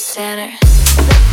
center.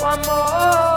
one more.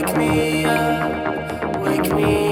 Wake me up, wake me up.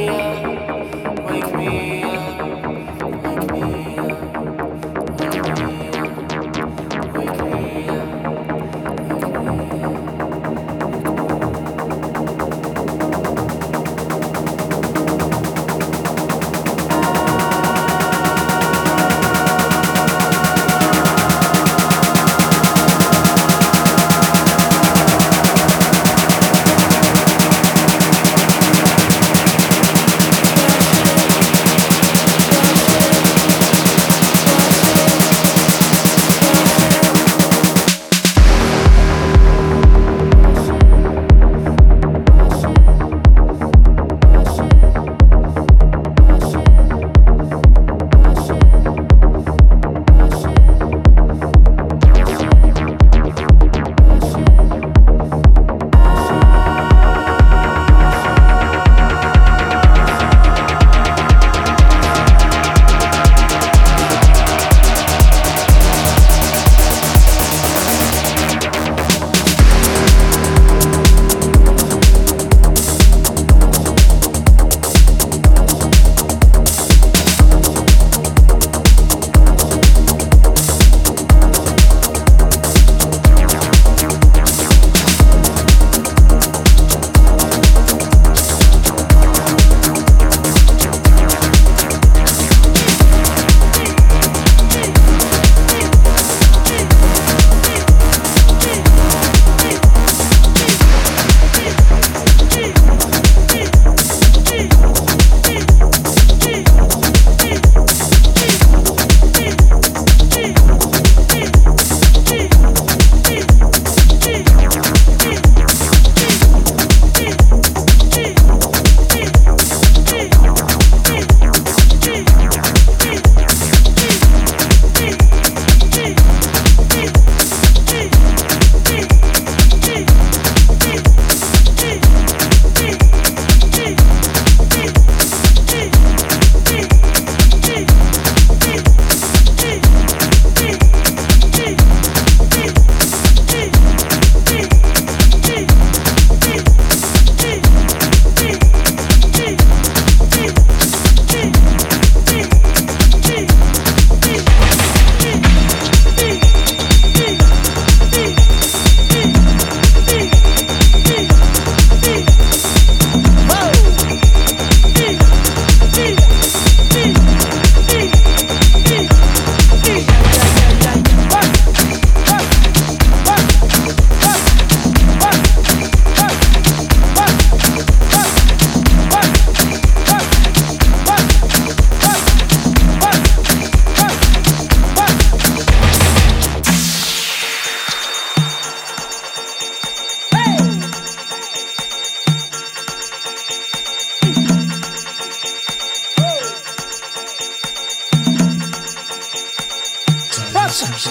Center.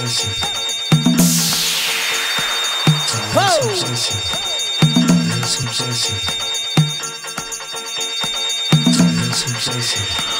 Some